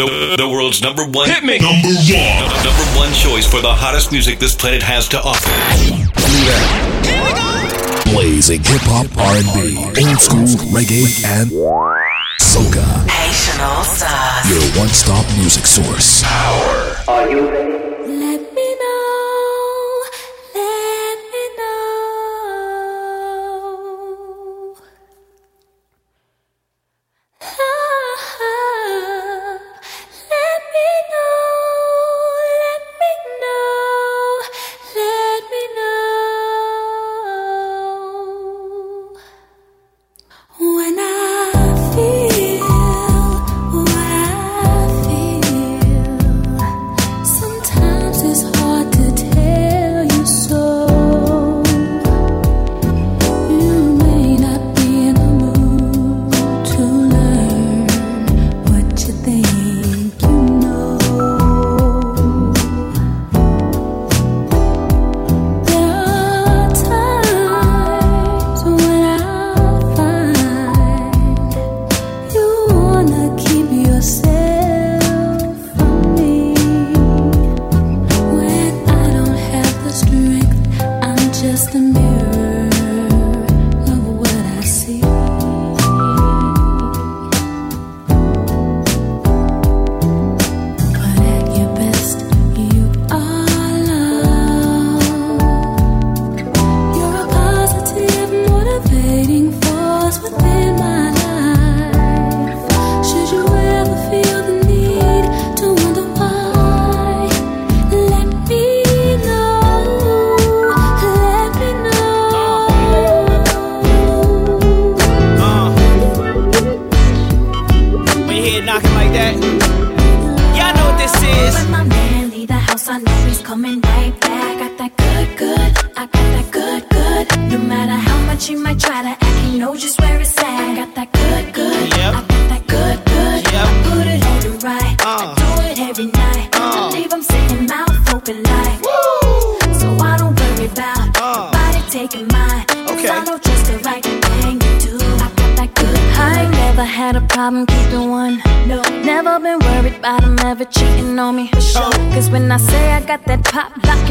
The, the world's number one Hit me. number one number one choice for the hottest music this planet has to offer. Blazing hip hop, R&B, old school reggae, and soca. Haitian All Stars. Your one-stop music source. Are you ready?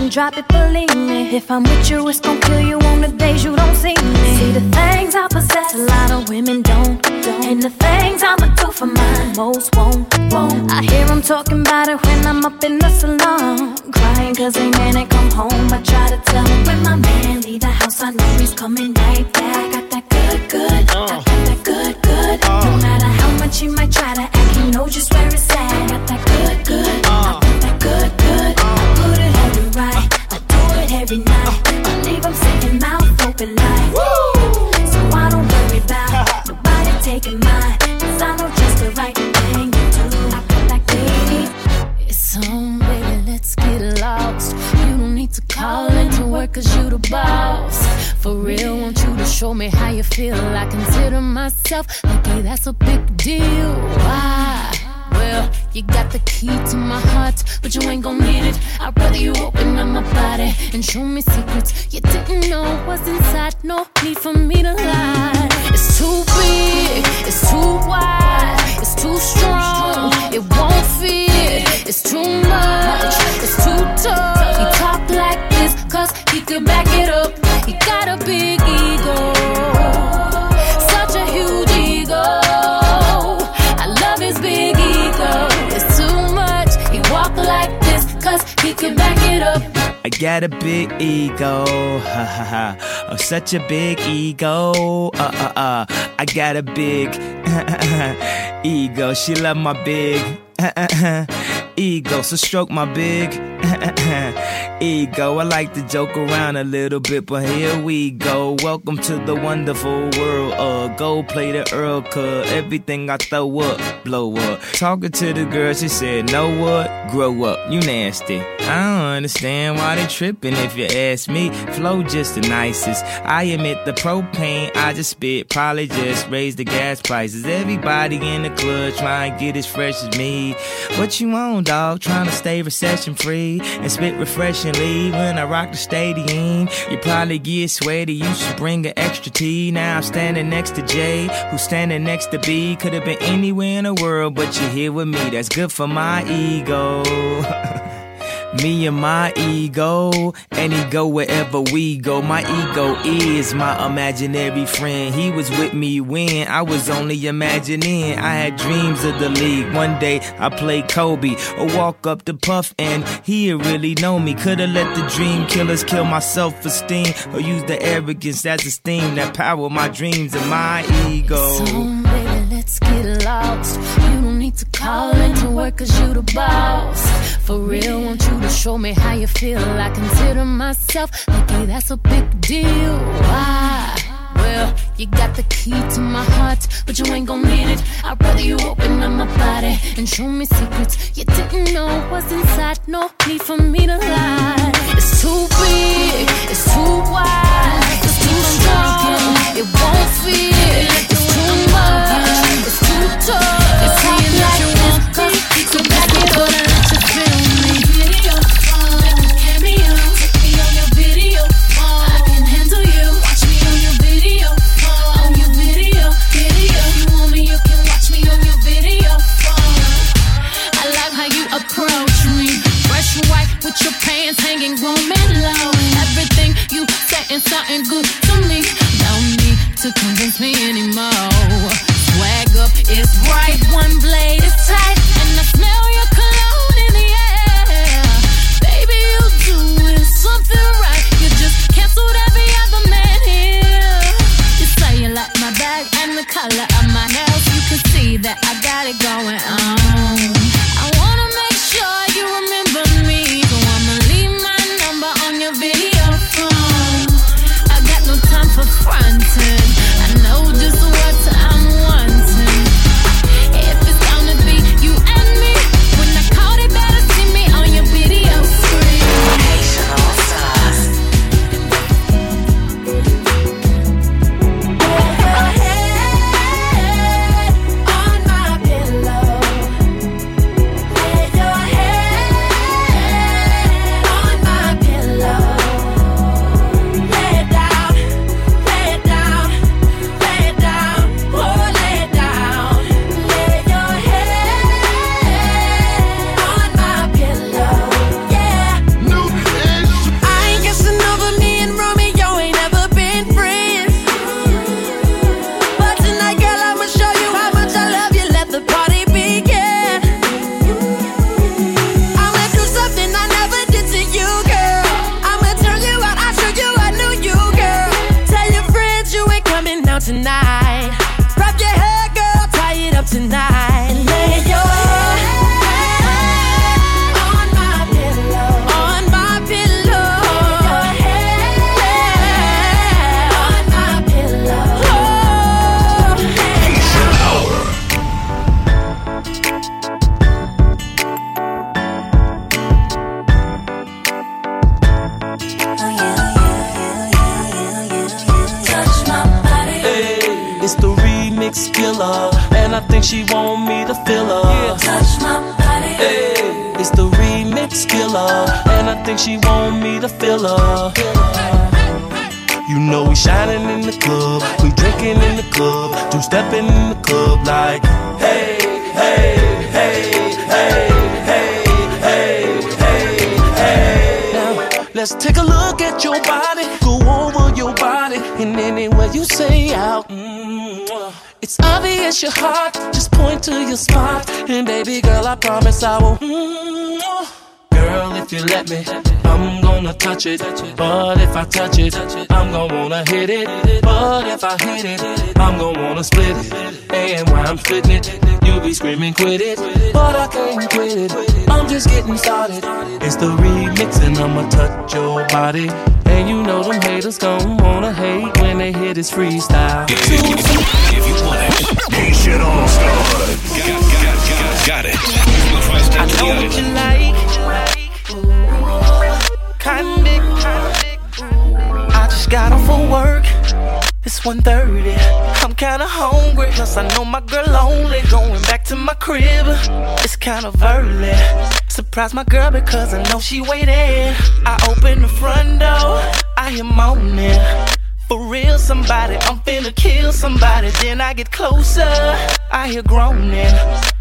And drop it, believe me. If I'm with you, it's gon' kill you on the days you don't see me. See the things I possess, a lot of women don't. And the things I'ma do for mine, most won't. won't. I hear them talking about it when I'm up in the salon. Crying cause they man ain't come home. I try to tell him when my man leave the house, I know he's coming right back. Got that good, good. I got that good, good. No matter how much he might try to act, he knows just where it's at. Got that good, good. I uh. Every night. I leave him sitting mouth open like. So I don't worry about nobody taking mine. Cause I know just the right thing to do. I got that good. It's on, baby, let's get lost. You don't need to call into work cause you the boss. For real, want you to show me how you feel. I consider myself lucky, that's a big deal. Why? Well, you got the key to my heart, but you ain't gon' need it. I'd rather you open up my body and show me secrets you didn't know was inside. No need for me to lie. It's too big, it's too wide, it's too strong, it won't fit. It's too much, it's too tough. He talk like this, cause he could back it up. He got a big ego, can back it up. I got a big ego, ha ha ha. Oh, such a big ego, uh uh uh. I got a big ego. She love my big ego, so stroke my big ego. I like to joke around a little bit, but here we go. Welcome to the wonderful world of play the Earl Cut. Everything I throw up, blow up. Talking to the girl, she said, Know what? Grow up, you nasty. I don't understand why they tripping if you ask me. Flow just the nicest. I admit the propane I just spit probably just raised the gas prices. Everybody in the club trying to get as fresh as me. What you want, dog, trying to stay recession free and spit refreshingly when I rock the stadium. You probably get sweaty, you should bring an extra tea. Now I'm standing next to Jay, who's standing next to B. Could have been anywhere in the world, but you're here with me. That's good for my ego. Me and my ego, and he go wherever we go. My ego is my imaginary friend. He was with me when I was only imagining. I had dreams of the league. One day I played Kobe or walk up to Puff, and he really know me. Coulda let the dream killers kill my self esteem or use the arrogance as a steam that power my dreams and my ego. So, baby, let's get lost. You need to call into work cause you the boss. For real, want you to show me how you feel. I consider myself lucky, that's a big deal. Why? Well, you got the key to my heart, but you ain't gon' need it. I'd rather you open up my body and show me secrets you didn't know was inside. No need for me to lie. It's too big, it's too wide, it's too strong. It won't fit. It's too much, it's too tough. Girl, if you let me, I'm gonna touch it. But if I touch it, I'm gonna wanna hit it. But if I hit it, I'm gonna wanna split it. And while I'm splitting it, you'll be screaming, quit it. But I can't quit it. I'm just getting started. It's the remix, and I'ma touch your body. And you know them haters gon' wanna hate when they hear this freestyle. If you, if you want it, Haitian All Stars. got, got, got, got it. I know what you like. Cotton dick. I just got off of work. It's 1.30. I'm kinda hungry. Plus I know my girl lonely. Going back to my crib. It's kind of early. Surprise my girl because I know she waiting. I open the front door, I hear moaning. For real, somebody, I'm finna kill somebody. Then I get closer, I hear groaning.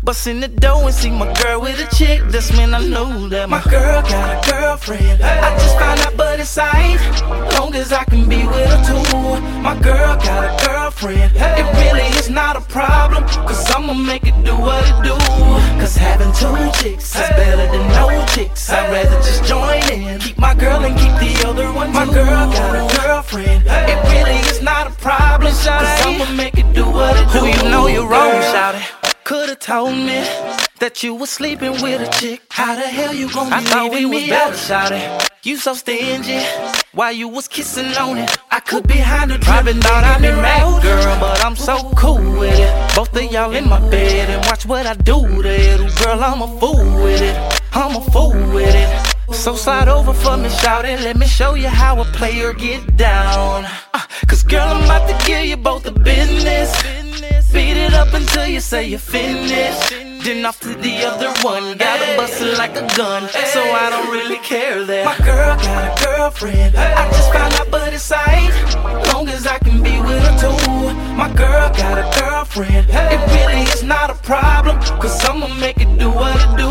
Bust in the door and see my girl with a chick. That's when I know that my girl got a girlfriend. I just found out, but it's aight. Long as I can be with her too. My girl got a girlfriend. It really is not a problem. Cause I'ma make it do what it do. Cause having two chicks is better than no chicks. I'd rather just join in. Keep my girl and keep the other one. My girl got a girlfriend. It really is not a problem. Cause I'ma make it do what it do. Who you know you're wrong, shout it. Could've told me that you was sleeping with a chick. How the hell you gonna I thought we was better, shawty. You so stingy. While you was kissing on it, I could be behind the Probably thought I'd be mad, girl, but I'm so cool with it. Both of y'all in my bed and watch what I do to it. Girl, I'm a fool with it. I'm a fool with it. So slide over for me, shout it. Let me show you how a player get down. Uh, Cause girl, I'm about to give you both the business. Beat it up until you say you're finished. Then off to the other one. Gotta bust like a gun. So I don't really care that. My girl got a girlfriend. I just found out, but it's aight. Long as I can be with her too. My girl got a girlfriend. It really is not a problem. Cause I'ma make it do what it do.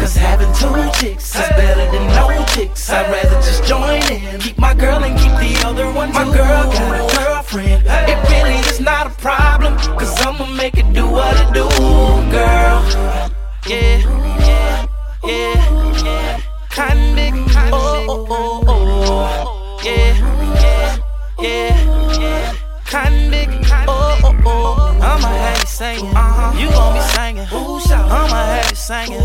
Cause having two chicks is better than no chicks. I'd rather just join in. Keep my girl and keep the other one too. My girl got a girlfriend. It really is not a problem. Cause I'ma make it do what it do, girl. Yeah, yeah, yeah, yeah. Kinda, oh, oh, oh, oh. Yeah, yeah, yeah, yeah. Kinda, oh, oh, oh, oh. I'ma have you singing. Uh-huh. You gon' be singing. I'ma have you singing.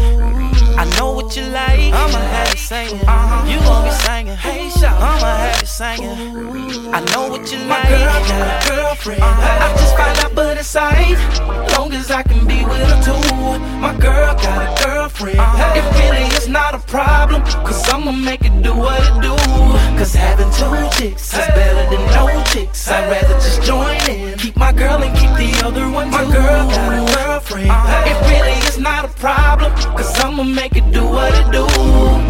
I know what you like. I'ma have you singing. Uh-huh. You gon' be singing. Hey, I'ma have you singing. I know what you like. My girl got a girlfriend. Uh-huh. I just found out, but it's aight. Long as I can be with her too. My girl got a girlfriend. Uh-huh. It really is not a problem. Cause I'ma make it do what it do. Cause having two chicks is better than no chicks. I'd rather just join in. Keep my girl and keep the other one. Too. My girl got a girlfriend. It really is not a problem. Cause I'ma make it do what it do,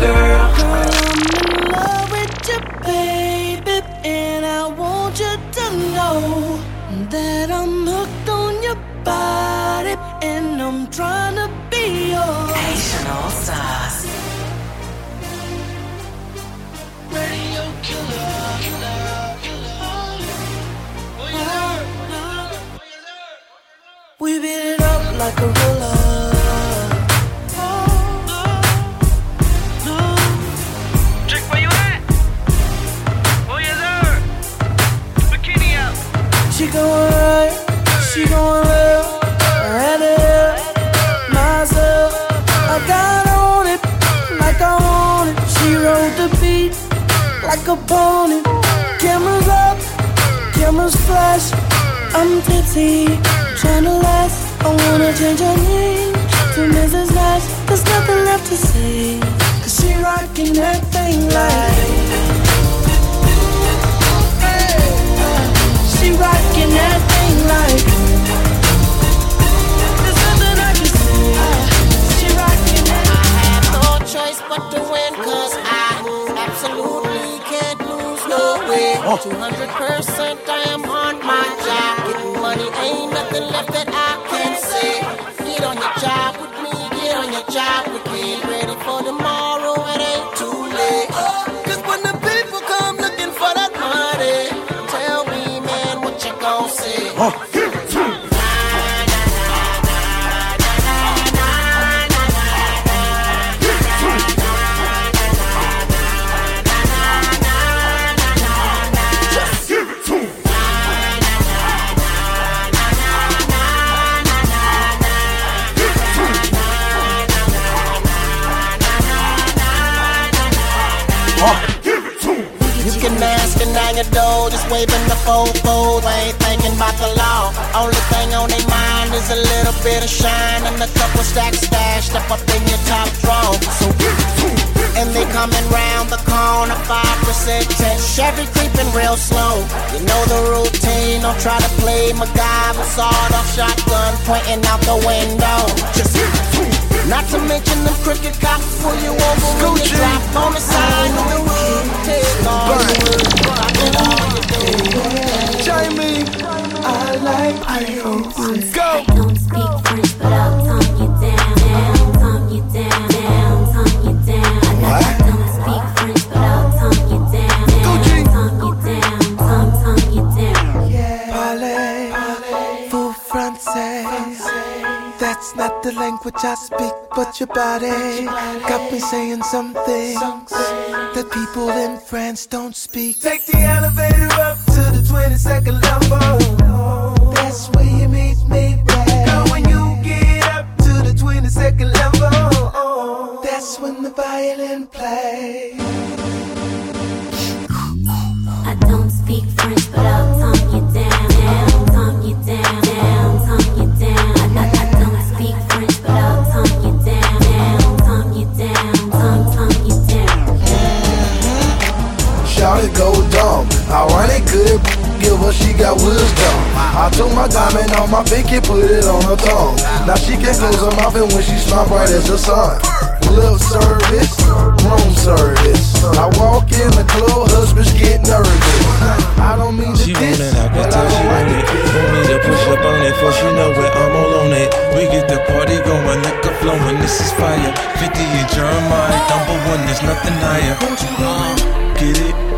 girl. I'm in love with you, baby, and I want you to know that I'm hooked on your body, and I'm trying to be yours. Asian All Stars. Radio killer. We beat it up like a gorilla. Going right, she going left. I had to help myself. I got on it like I want it. She rode the beat like a pony. Cameras up, cameras flash. I'm tipsy, trying to last. I wanna change her name to Mrs. Nash. There's nothing left to say. Cause she rocking that thing like. She rockin' that thing like the window. Saying some things that people in France don't speak. Take the elevator up to the 22nd level. She got wisdom. I took my diamond on my pinky, put it on her tongue. Now she can close her mouth and when she smile bright as the sun. Lip service, room service. I walk in the club, husbands get nervous. I don't mean to diss, it, I can but I want like it. Want me to push up on it, for she know it, I'm all on it. We get the party going, liquor flowing, this is fire. 50 and Jeremiah, number one, there's nothing higher. It, get it.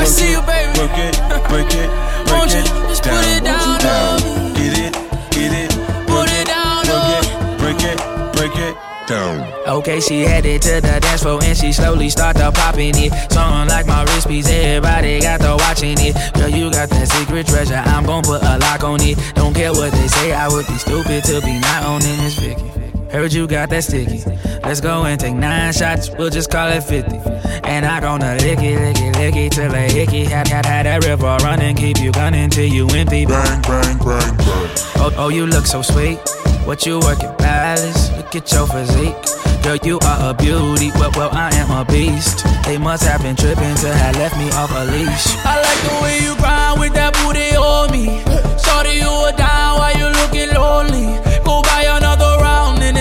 I see it, you, baby. Work it, break it, break Won't it. just put it down on me? Get it, get it. Put it down Work it, break it, break it. Down. Okay, she headed to the dance floor and she slowly started popping it. Something like my wrist piece, everybody got to watching it. Girl, you got that secret treasure, I'm gon' put a lock on it. Don't care what they say, I would be stupid to be not owning this Vicky. Heard you got that sticky. Let's go and take nine shots, we'll just call it 50. And I gonna lick it, lick it, lick it till a hickey. Had, had, had that river running, keep you gunning till you empty. Bang, bang, bang, bang. Oh, oh, you look so sweet. What you working, palace? Look at your physique. Girl, you are a beauty. Well, well, I am a beast. They must have been tripping to have left me off a leash. I like the way you grind with that booty on me. Shorty, you are down while you looking lonely.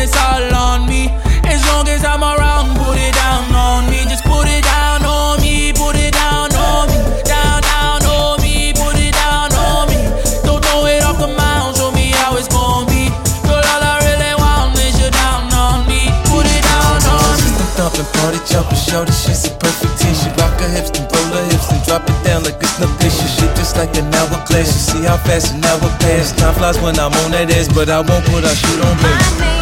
It's all on me. As long as I'm around, put it down on me. Just put it down on me. Put it down on me. Down, down on me. Put it down on me. Don't throw it off the mound. Show me how it's gonna be. Girl, all I really want is you down on me. Put it down on me. System thumping, party jumping, shorty, she's a perfect ten. She rock her hips, then roll her hips, and drop it down like it's no glacier. Shit just like an hourglass. You see how fast an hour pass. Time flies when I'm on that ass, but I won't put our shoot on me.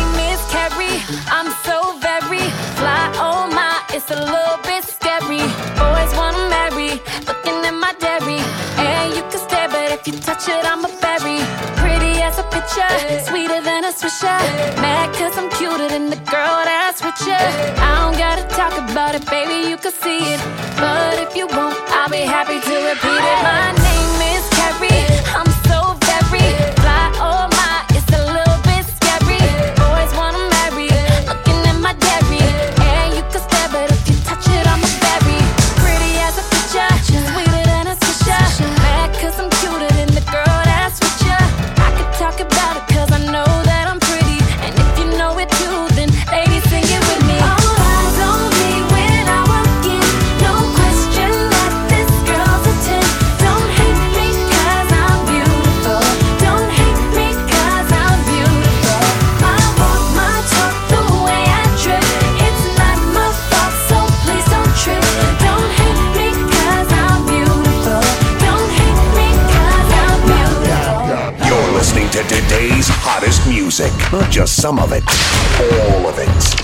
Than a swisher. Mad cause I'm cuter than the girl that's with you. I don't gotta talk about it, baby, you can see it. But if you won't, I'll be happy to repeat it. My music. Not just some of it, all of it.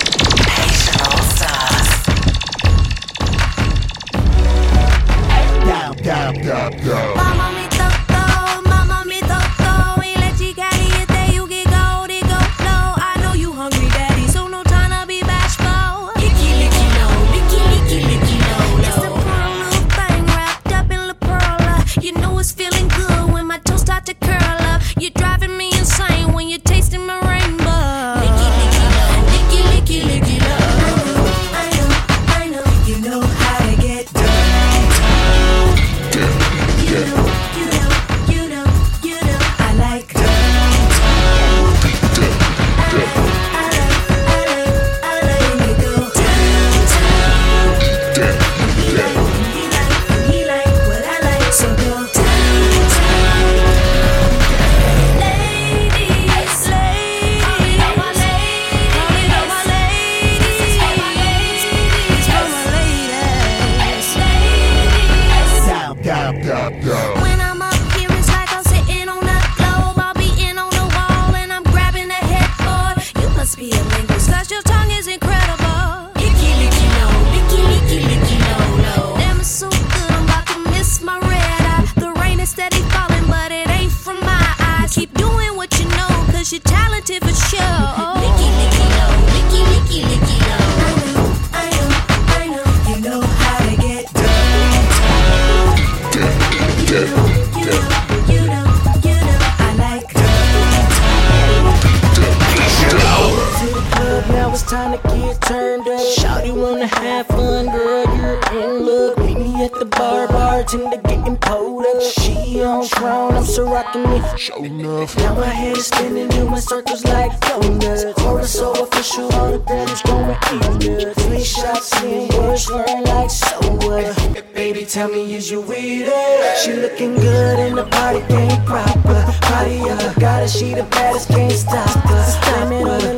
Looking good in the party, ain't proper. Party up, got her, she the baddest, can't stop her. Slamming the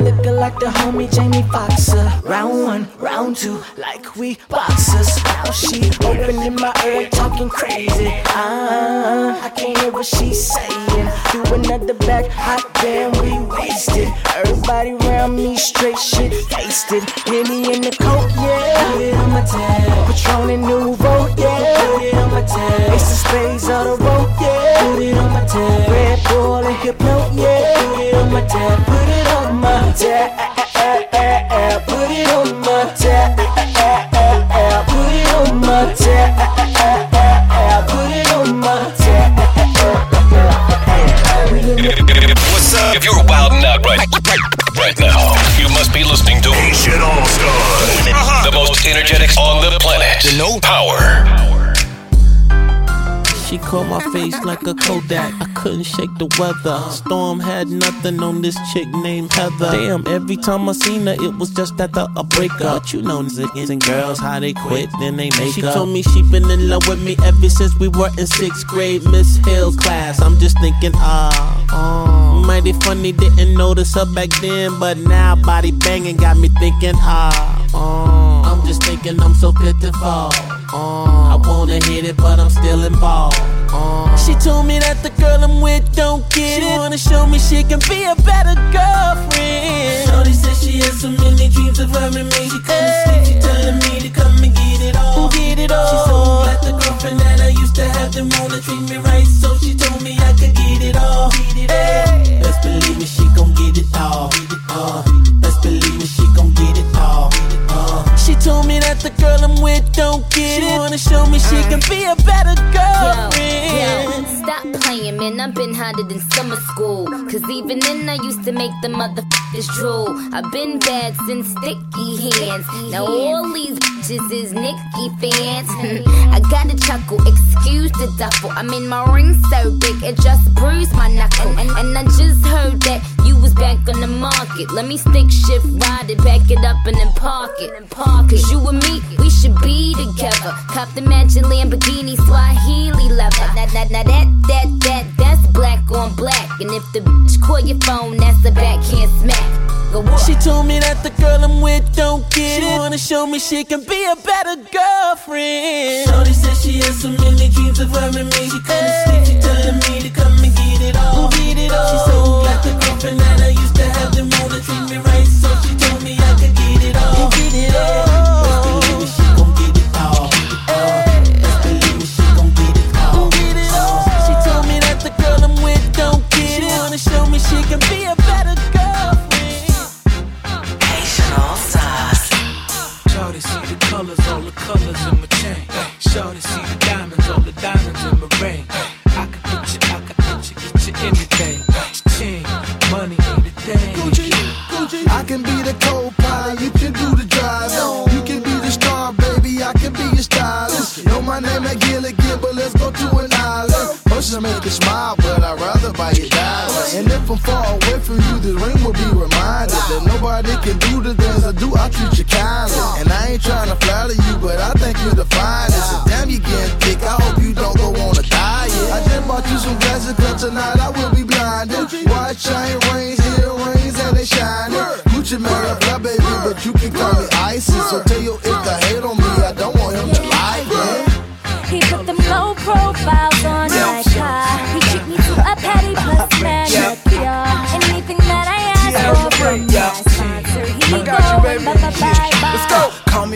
like the homie Jamie Foxxer. Round one, round two, like we boxers. Now she opening my ear, talking crazy. Ah, I can't hear what she's saying. Do another back, hot damn, we wasted. Everybody around me straight shit, wasted. Henny in the coat, yeah. Put it on my tab. Patron and Nuvo, yeah. Put it on my tab. It's the spades of the road, yeah. Put it on my tab. Red Bull and Hypno, yeah. Put it on my tab. Put it on tab. Put it on my tab. Put it on my tab. Put it on my tab. What's up? If you're wilding out right, right now, you must be listening to Nation All Stars, the most energetic on the planet. The No Power. She caught my face like a Kodak. I couldn't shake the weather. Storm had nothing on this chick named Heather. Damn, every time I seen her, it was just after a breakup. But you know niggas and girls how they quit, then they make she up. She told me she been in love with me ever since we were in sixth grade, Miss Hill's class. I'm just thinking, ah, oh, mighty funny. Didn't notice her back then, but now body banging got me thinking, ah, oh. I'm just thinking I'm so pitiful. Uh, I wanna hit it, but I'm still involved. Uh, she told me that the girl I'm with don't get she it. wanna show me she can be a better girlfriend. Shorty said she had so many dreams of having me. She couldn't sleep. She telling me to come and get it all. Get it all. She so glad the girlfriend that I used to have didn't wanna treat me right, so she told me I could get it all. Get it all. Best believe me, she gon' get it all. Uh, best believe me, she gon' get it all. Uh, she told me that the girl I'm with don't get she it. Wanna show me she can be a better girlfriend. Stop playing, man. I've been hotter than summer school. Cause even then, I used to make the motherfuckers drool. I've been bad since sticky hands. Now all these bitches is Nicki fans. I gotta chuckle, excuse the duffel. I mean, my ring so big, it just bruised my knuckle. And, and I just heard that you was back on the market. Let me stick shift ride it, back it up, and then park it. Cause you and me, we should be together. Cop the mansion Lamborghini, Swahili leather. Now, now, now that, that, that, that's black on black. And if the bitch call your phone, that's a backhand smack. Go She told me that the girl I'm with don't get she it. wanna show me she can be a better girlfriend. Shorty said she had so many dreams of having me. She couldn't sleep. She telling me to come and get it all. Get it all. She so glad the girlfriend that I used to have didn't wanna treat me right, so she told me I could get it all. Get it all. She can be a better girlfriend. Nation All Stars. Shorty see the colors, all the colors in my chain. Shorty see the diamonds, all the diamonds in my ring. I could get you, I could get you, get you anything. Ching, money ain't a thing. I can be the co-pilot, you can do the driving. You can be the star, baby, I can be your stylist. Know my name at Gilligan, but let's go to an island. Motions make you smile, but I'd rather Far away from you, this ring will be reminded that nobody can do the things I do. I treat you kindly, and I ain't trying to flatter you, but I think you're the finest. And damn, you getting thick. I hope you don't go on a diet. I just bought you some glasses, cause tonight I will be blinded. White chain rings,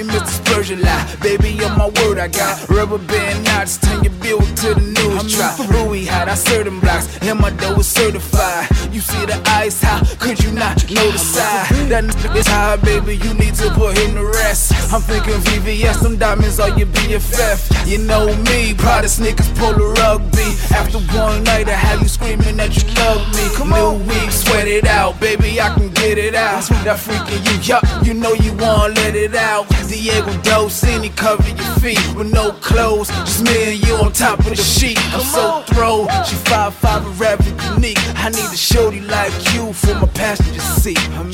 me Mr. Spurgeon lie. Baby, on my word, I got rubber band knots. Turn your bill to the news. Try Louis hot, I them blocks. And my dough is certified. You see the ice, how could you not know the side? That nigga is high, baby. You need to put him to rest. I'm thinking VVS, them diamonds are your BFF. You know me, Prada pull a rugby. After one night, I have you screaming that you love me. Come on, week, sweat it out, baby. I can get it out. That freaking you, yup, you know you wanna let it out. Diego Dosini cover your feet with no clothes. Just me and you on top of the sheet. I'm so thrown. She five five and rather unique. I need a shorty like you for my passenger seat. I'm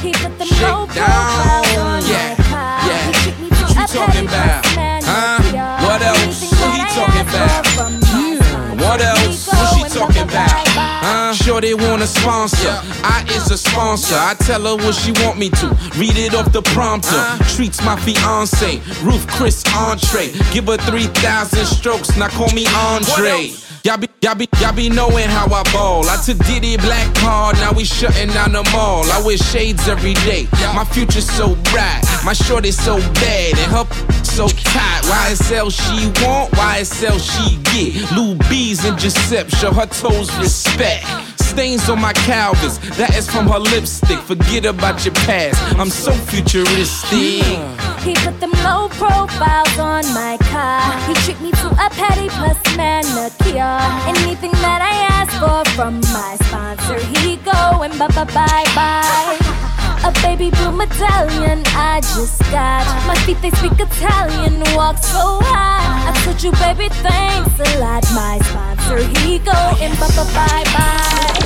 He put the low profile on Yeah, car. yeah. He me What you talking about? Huh? What else? What he talking about? What else? What she talking about? Huh? Sure they want a sponsor. I is a sponsor. I tell her what she want me to. Read it off the prompter. Treats my fiance. Ruth Chris entree. Give her 3,000 strokes. Now call me Andre. Y'all be, y'all be, y'all be knowing how I ball. I took Diddy black card, now we shutting down the mall. I wear shades every day. My future's so bright, my short is so bad, and her so tight. YSL she want, YSL she get. Lou B's and Giuseppe show her toes respect. Stains on my Calvins, that is from her lipstick. Forget about your past, I'm so futuristic. He put them low profiles on my car. He treat me to a petty plus manicure. Anything that I ask for from my sponsor, he go and bye bye bye bye. A baby blue medallion I just got. My feet they speak Italian, walk so high. I told you, baby, thanks a lot. My sponsor, he go and bye bye bye bye.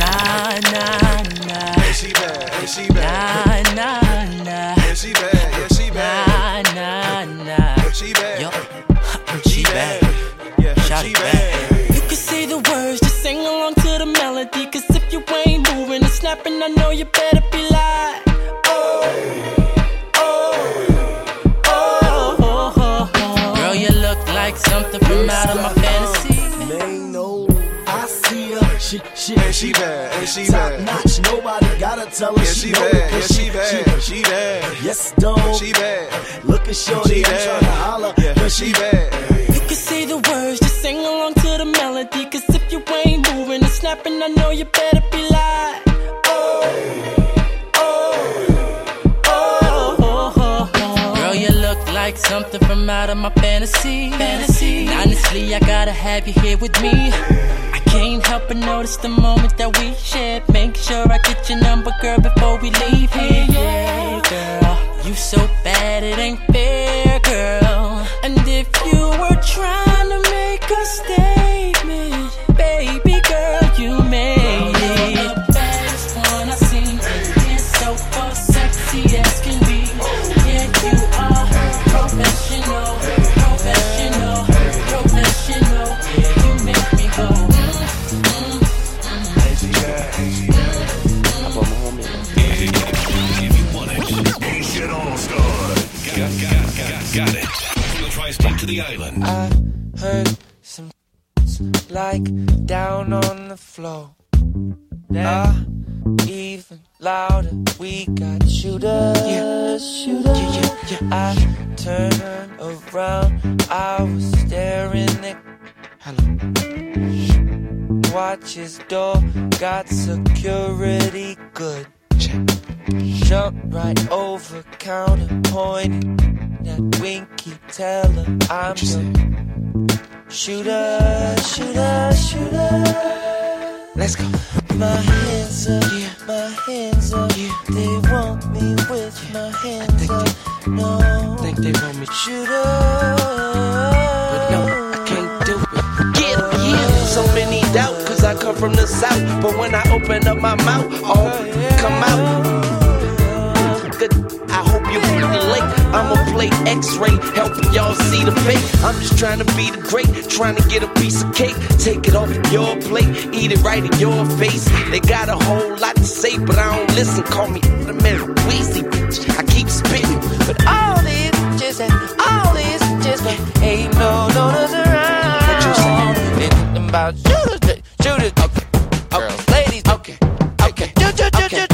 Nah, nah, nah. Yeah, she bad. Yeah, she bad. Nah, nah, nah. Yeah, she bad. Yeah, she bad. Nah, nah, nah. Yeah, she bad. Yo, she bad. Yeah, Shout she it back. You can say the words, just sing along to the melody. Cause if you ain't moving and snapping, I know you better be like. Something from out of my uh, fantasy. Man, no. I see her, she, she, Yeah, she bad. Yeah, she top bad. notch. Nobody gotta tell her Yeah, she, she bad. it, Yeah, 'cause she bad. She bad. Yes, dog. She bad. Look at shorty, She I'm bad. tryna holler. Yeah, but she bad. You can say the words, just sing along to the melody. Cause if you ain't moving and snapping, I know you better be like. Something from out of my fantasy. Fantasy. And honestly, I gotta have you here with me. I can't help but notice the moment that we shared. Make sure I get your number, girl, before we leave here. Yeah, girl. You so bad, it ain't fair, girl. And if you were trying to make a statement, Got, got, got, it. From the tri-state to the island. I heard some like down on the floor. Uh, even louder, we got shooters, yeah. shooters. Yeah, yeah, yeah. I turned around, I was staring at. Hello. Watch his door, got security good. Check. Jump right over counter, pointing that winky, tell her I'm your shooter, shooter, shooter. Let's go. My hands up, yeah. my hands up. Yeah. They want me with my hands up. No, think they want me shooter. But no, I can't do it. Yeah, yeah. So many doubt, cause I come from the south. But when I open up my mouth, all come out. Good, I hope you relate. I'ma play X-ray, helping y'all see the fake. I'm just trying to be the great, trying to get a piece of cake. Take it off your plate, eat it right in your face. They got a whole lot to say, but I don't listen. Call me the man, Weezy, bitch. I keep spitting, but all this just and all this just ain't no notice around. What you say? It's about shooters, shooters. Okay, girls, ladies. Okay, okay. Do, do,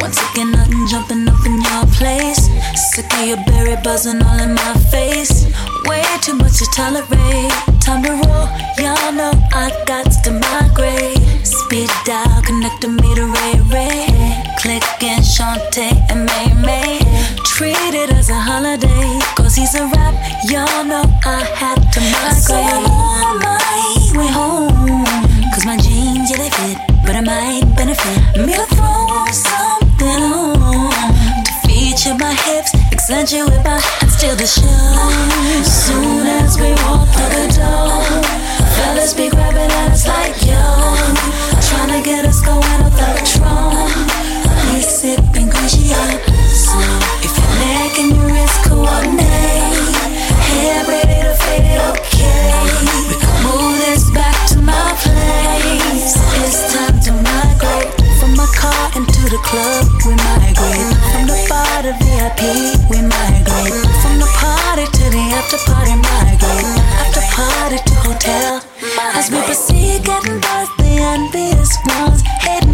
One second I'm jumping up in your place. Sick of your berry buzzing all in my face. Way too much to tolerate. Time to roll, y'all know I got to my grave. Speed dial, connecting me to Ray Ray. Click and Shantae and May May. Treat it as a holiday, cause he's a rap. Y'all know I had to migrate. So I'm on my way home. On to feature my hips, accentuate my and steal the show. Soon as we walk through the door, fellas be grabbing at us like yo, trying to get us going off the Patron. We sipping if your neck and your wrist coordinate, fade okay. Club. We migrate from the bar to VIP. We migrate from the party to the after party. Migrate after party to hotel. As we proceed, getting past the envious ones,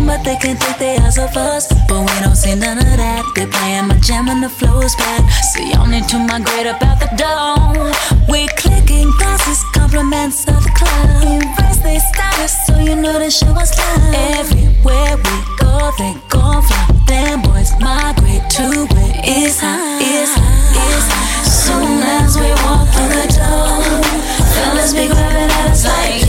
but they can't take their eyes off us. But we don't see none of that. They playing my jam and the flow's back. See, y'all need to migrate up the door. We're clicking glasses, compliments of the club. Raise their status so you know the show was live. Everywhere we go, they gon' fly. Them boys migrate to where it's high, it's high, it's high. Soon as we walk through the door, fellas be grabbing at us like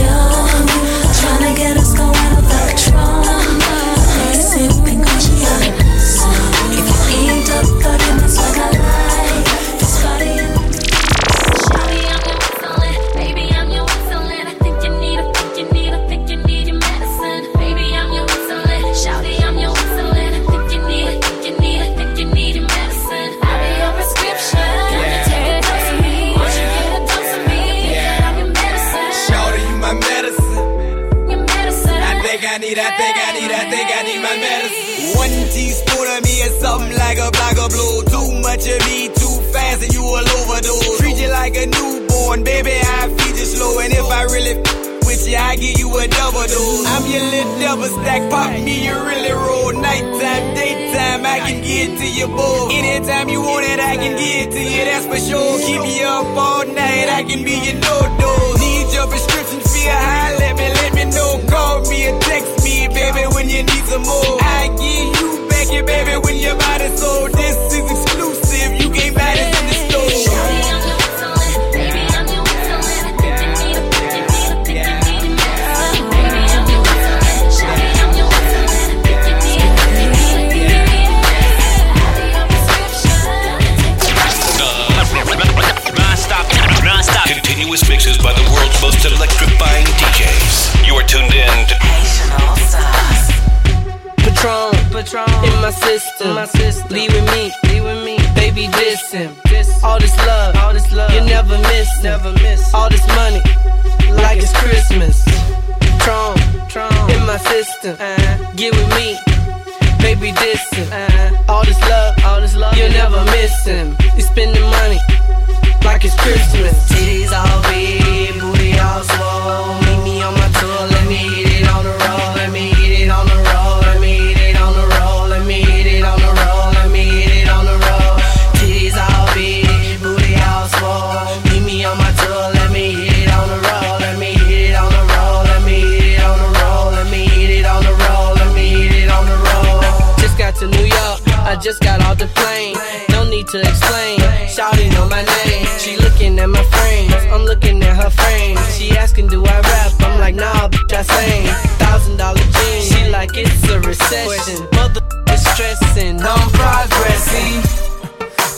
to explain. Shouting know my name. She looking at my frames. I'm looking at her frame. She asking, do I rap? I'm like, nah, bitch, I sing. Thousand dollar jeans. She like, it's a recession. Mother is stressing. I'm progressing.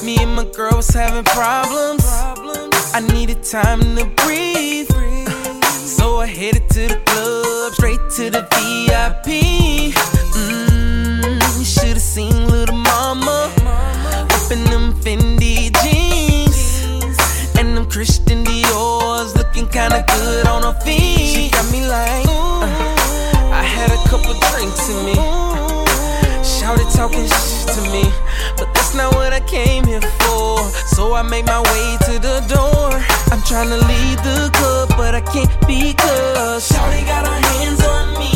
Me and my girl was having problems. I needed time to breathe. So I headed to the club, straight to the VIP. Mmm, should've seen little mama up in them Fendi jeans and them Christian Dior's, looking kinda good on her feet. She got me like, uh, I had a couple drinks in me. Shouted talking shit to me, but that's not what I came here for. So I made my way to the door. I'm trying to leave the club, but I can't be because Shouty got her hands on me.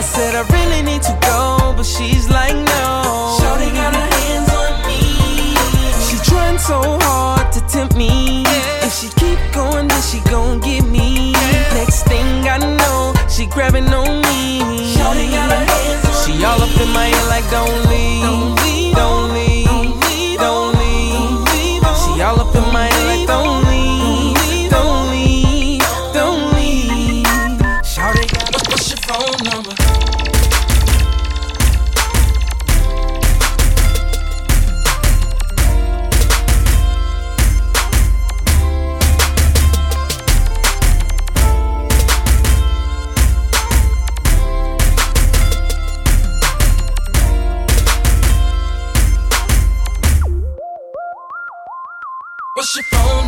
I said I really need to go, but she's like no. Shouty got her hands on me trying so hard to tempt me. Yeah. If she keep going, then she gon' get me. Yeah. Next thing I know, she grabbing on me. Shorty got her hands on She me. all up in my ear like don't leave, don't leave, don't leave, don't leave. Don't leave. Don't leave. She all up in my ear like don't leave.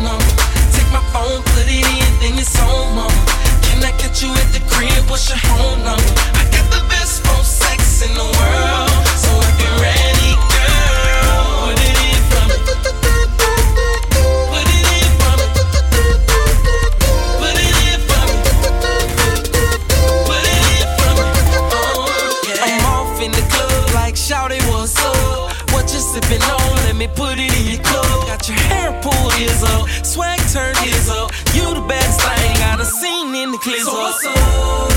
Take my phone, put it in, then it's on. Can I catch you at the crib? What's your home number? I got the best phone sex in the world, so ready, girl. Me? Me? Me? Me? Oh, yeah. I'm off in the club like up. What you sipping on? Let me put it in your cup hair pulled is up, swag turned is up. You the best thing I've seen in the clizzle. So what's up?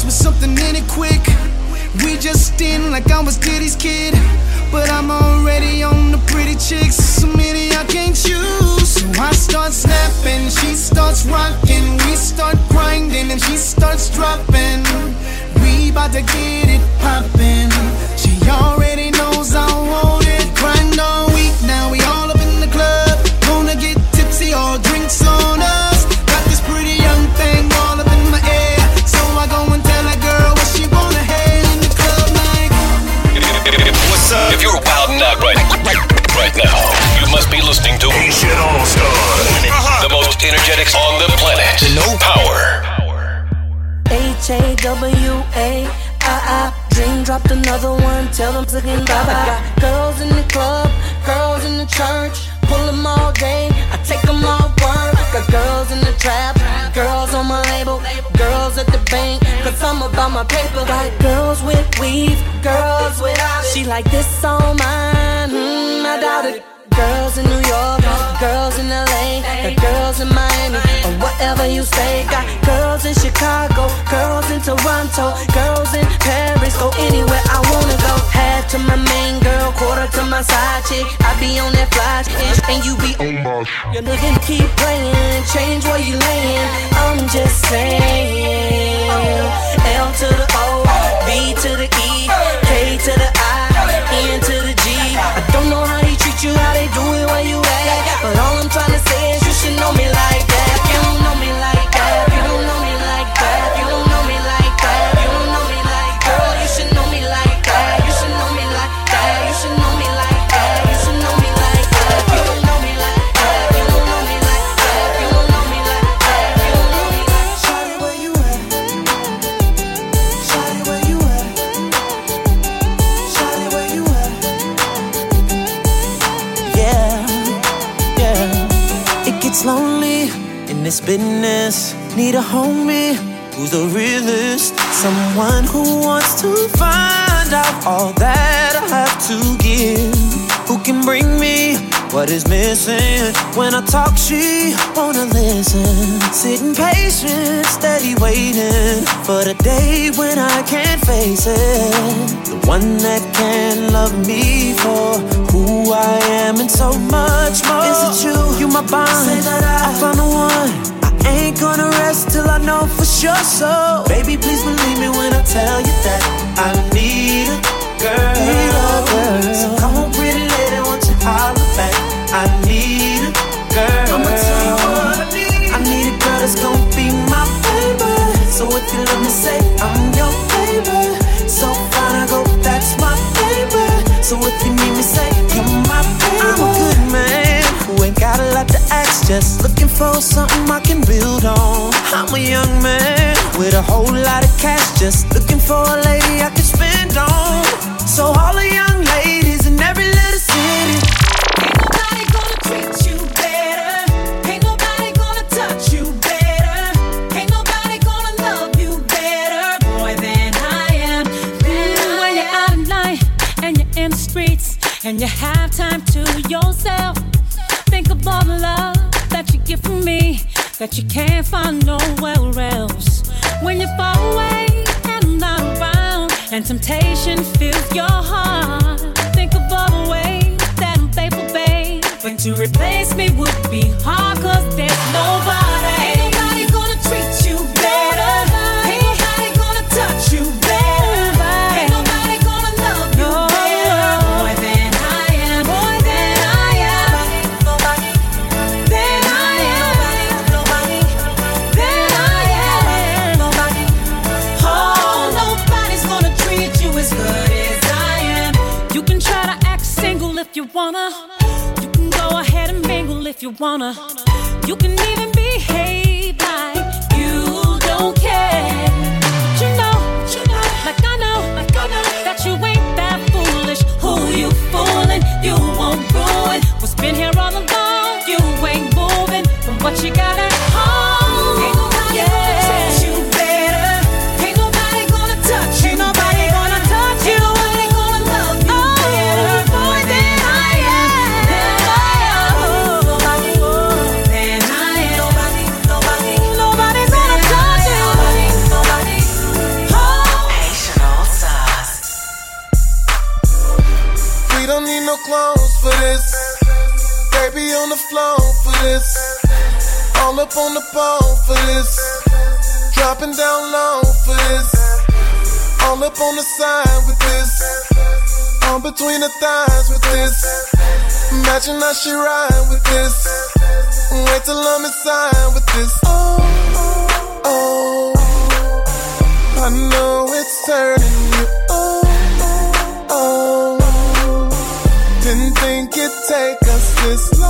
with something in it quick. We just in like I was Diddy's kid. But I'm already on the pretty chicks. So many I can't choose. So I start snapping, she starts rocking. We start grinding and she starts dropping. We about to get it poppin'. She already knows I want listening to Haitian All Stars, uh-huh. the most energetics on the planet. No power. H A W A I I. Dream dropped another one. Tell them to get bye bye. Girls in the club, girls in the church. Pull them all day, I take them all work. Got girls in the trap, girls on my label, girls at the bank, cause I'm about my paper. Got girls with weave, girls without it. She like this on mine, mm, I doubt it. Girls in New York, girls in LA, got girls in Miami, or whatever you say. Got girls in Chicago, girls in Toronto, girls in Paris. Go anywhere I wanna go. Half to my main girl, quarter to my side chick. I be on that fly ish, and you be on my. You're nigga keep playing, change where you laying. I'm just saying. L to the O, B to the E, K to the I, N to the G. I don't know how treat you, how they do it where you at. But all I'm trying to say is you should know me like that. Need a homie who's the realest. Someone who wants to find out all that I have to give. Who can bring me what is missing? When I talk, she wanna listen. Sitting patient, steady waiting for the day when I can't face it. The one that can love me for who I am and so much more. Is it you? You my bond. Say that I, I found the one. Gonna rest till I know for sure. So, baby, please believe me when I tell you that I need a girl. Need a girl. So come on, pretty lady, won't you holler back? I need a girl. I'ma tell you what I need. I need a girl that's gonna be my baby. So if you let me say I'm your baby, so fine I go, that's my baby. So if you need me, say just looking for something I can build on. I'm a young man with a whole lot of cash, just looking for a lady I can spend on. So all the young ladies in every little city. Ain't nobody gonna treat you better. Ain't nobody gonna touch you better. Ain't nobody gonna love you better, boy, than I am. Mm, when you're out at night and you're in the streets and you have time to yourself, think of all the love that you can't find nowhere else. When you fall away and I'm not around and temptation fills your heart, think of all the ways that I'm faithful, babe. But to replace me would be hard, cause there's nobody. You wanna. You can even behave like you don't care. But you know, you know, like I know, like I know that you ain't that foolish. Who you fooling? You won't ruin up on the phone for this. Dropping down low for this. All up on the side with this. On between the thighs with this. Imagine how she ride with this. Wait till I'm inside with this. Oh, oh, oh. I know it's turning you. Oh, oh, oh. Didn't think it'd take us this long,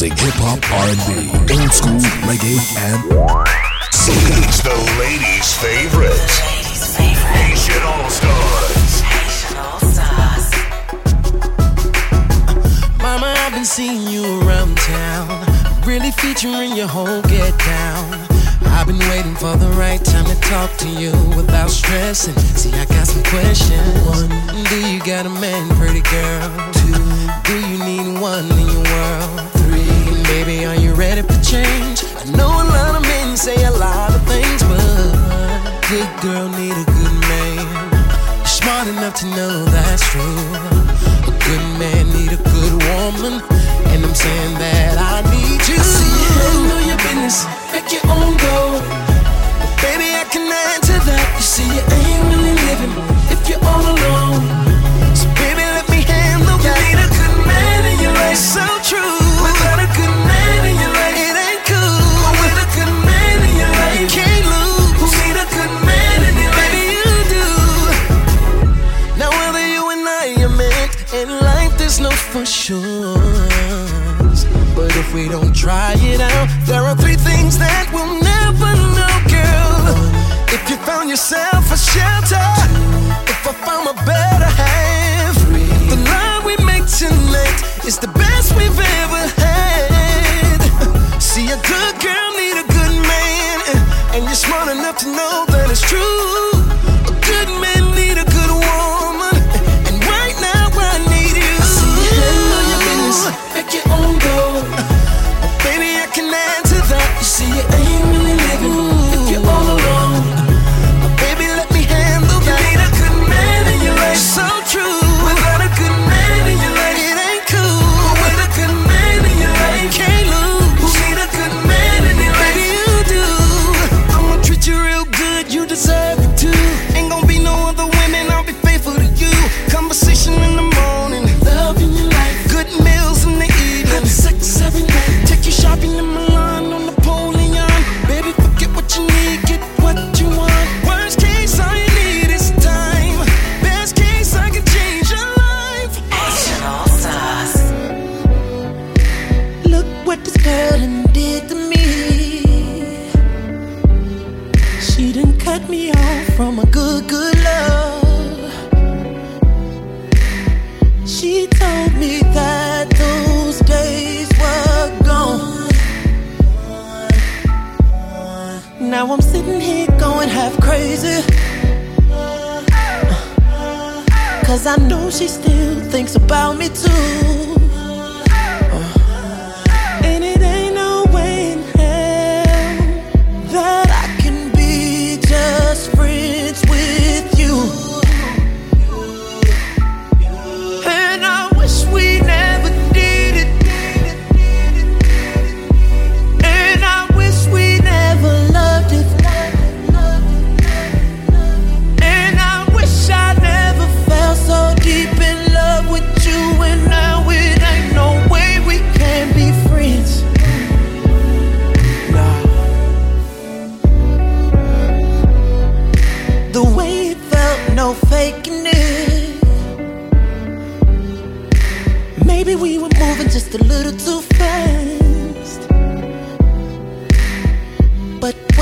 music, hip hop, R&B, old school, reggae, and it's the ladies' favorite. Haitian All Stars. Mama, I've been seeing you around town. Really featuring your whole get down. I've been waiting for the right time to talk to you without stressing. See, I got some questions. One, do you got a man, pretty girl? Two, do you need one in your world? baby, are you ready for change? I know a lot of men say a lot of things, but good girl need a good man. You're smart enough to know that's true. A good man need a good woman, and I'm saying that I need you. I see you handle your business, make your own goal. But baby, I can answer that. You see, you ain't really living if you're all alone. So baby, let me handle that. You need a good man in your life, so. we don't try it out. There are three things that we'll never know, girl. If you found yourself a shelter, if I found a better half, the love we make tonight is the best we've ever had. See, a good girl need a good man, and you're smart enough to know that it's true.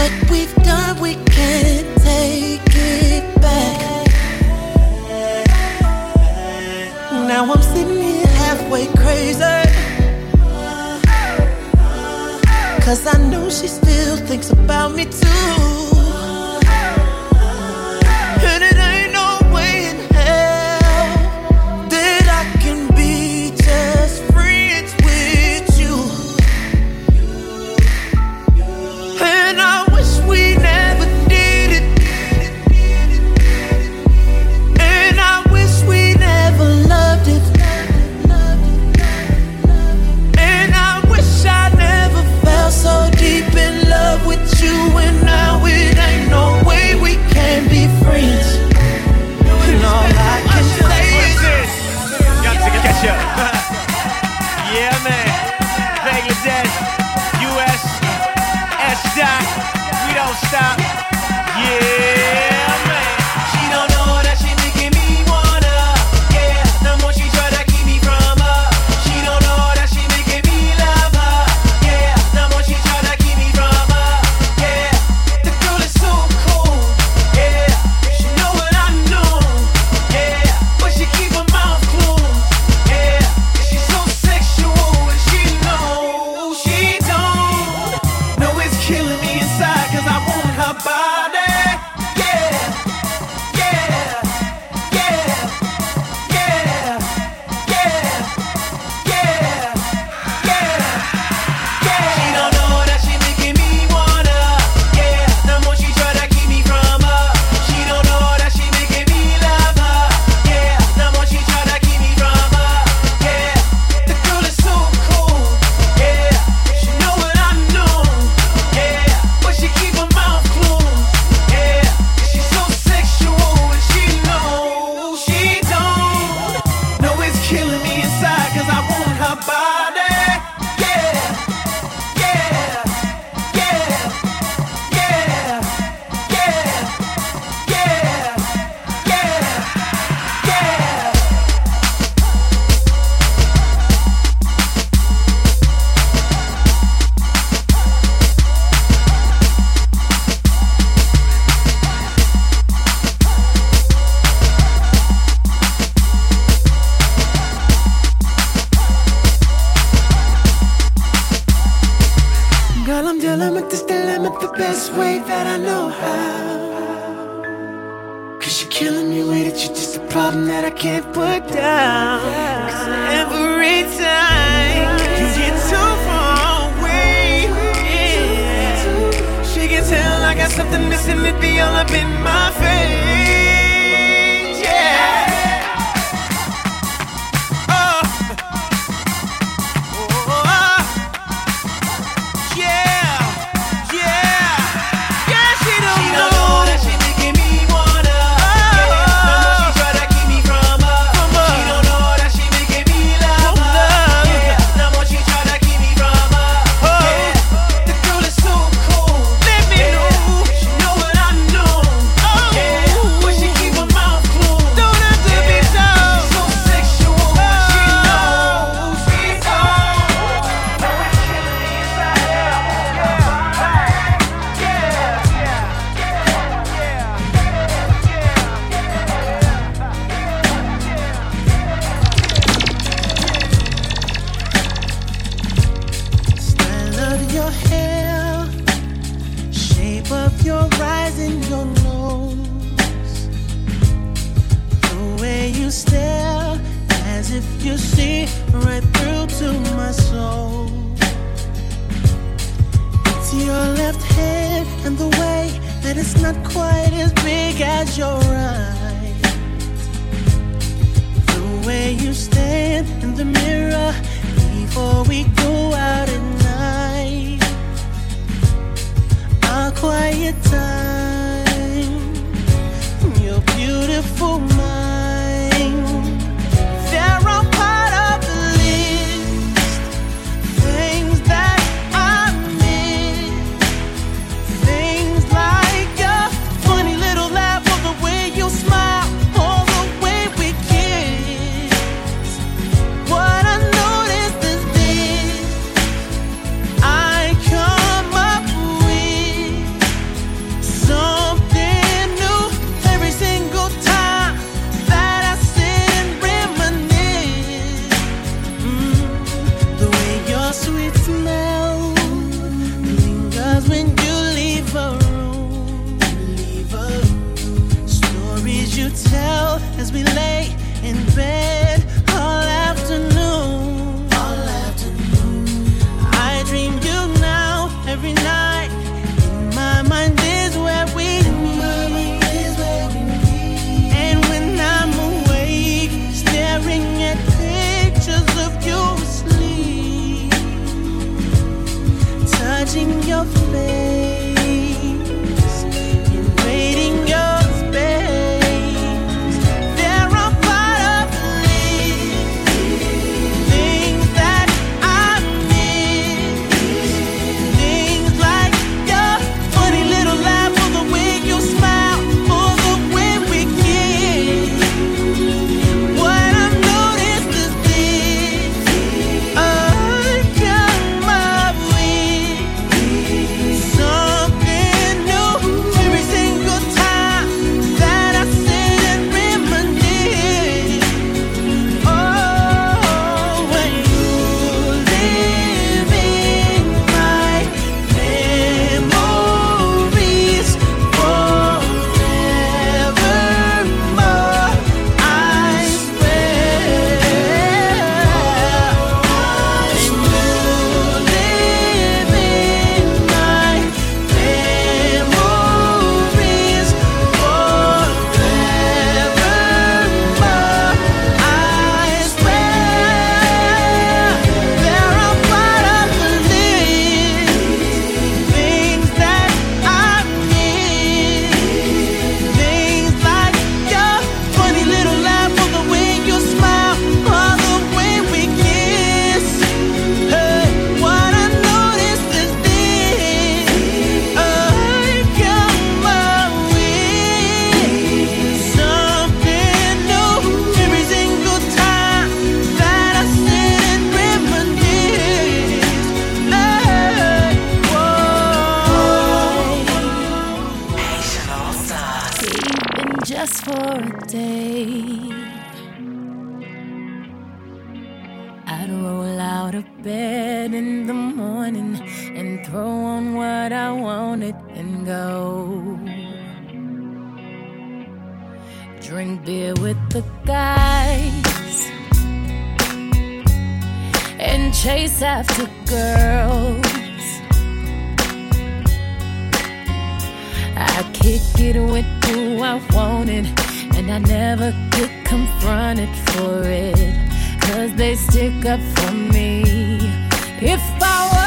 what we've done, we can't take it back. Now I'm sitting here halfway crazy. Cause I know she still thinks about me too. of bed in the morning and throw on what I wanted and go. Drink beer with the guys and chase after girls. I kick it with who I wanted, and I never get confronted for it. Cause they stick up for me. If I were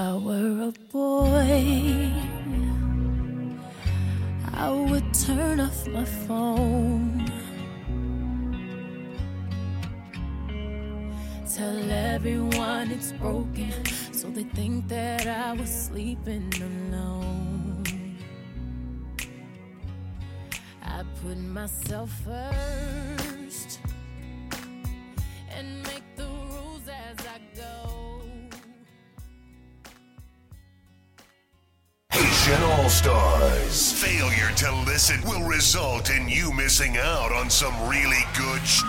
I were a boy, I would turn off my phone. Tell everyone it's broken, so they think that I was sleeping alone. I put myself first. All Stars. Failure to listen will result in you missing out on some really good sh-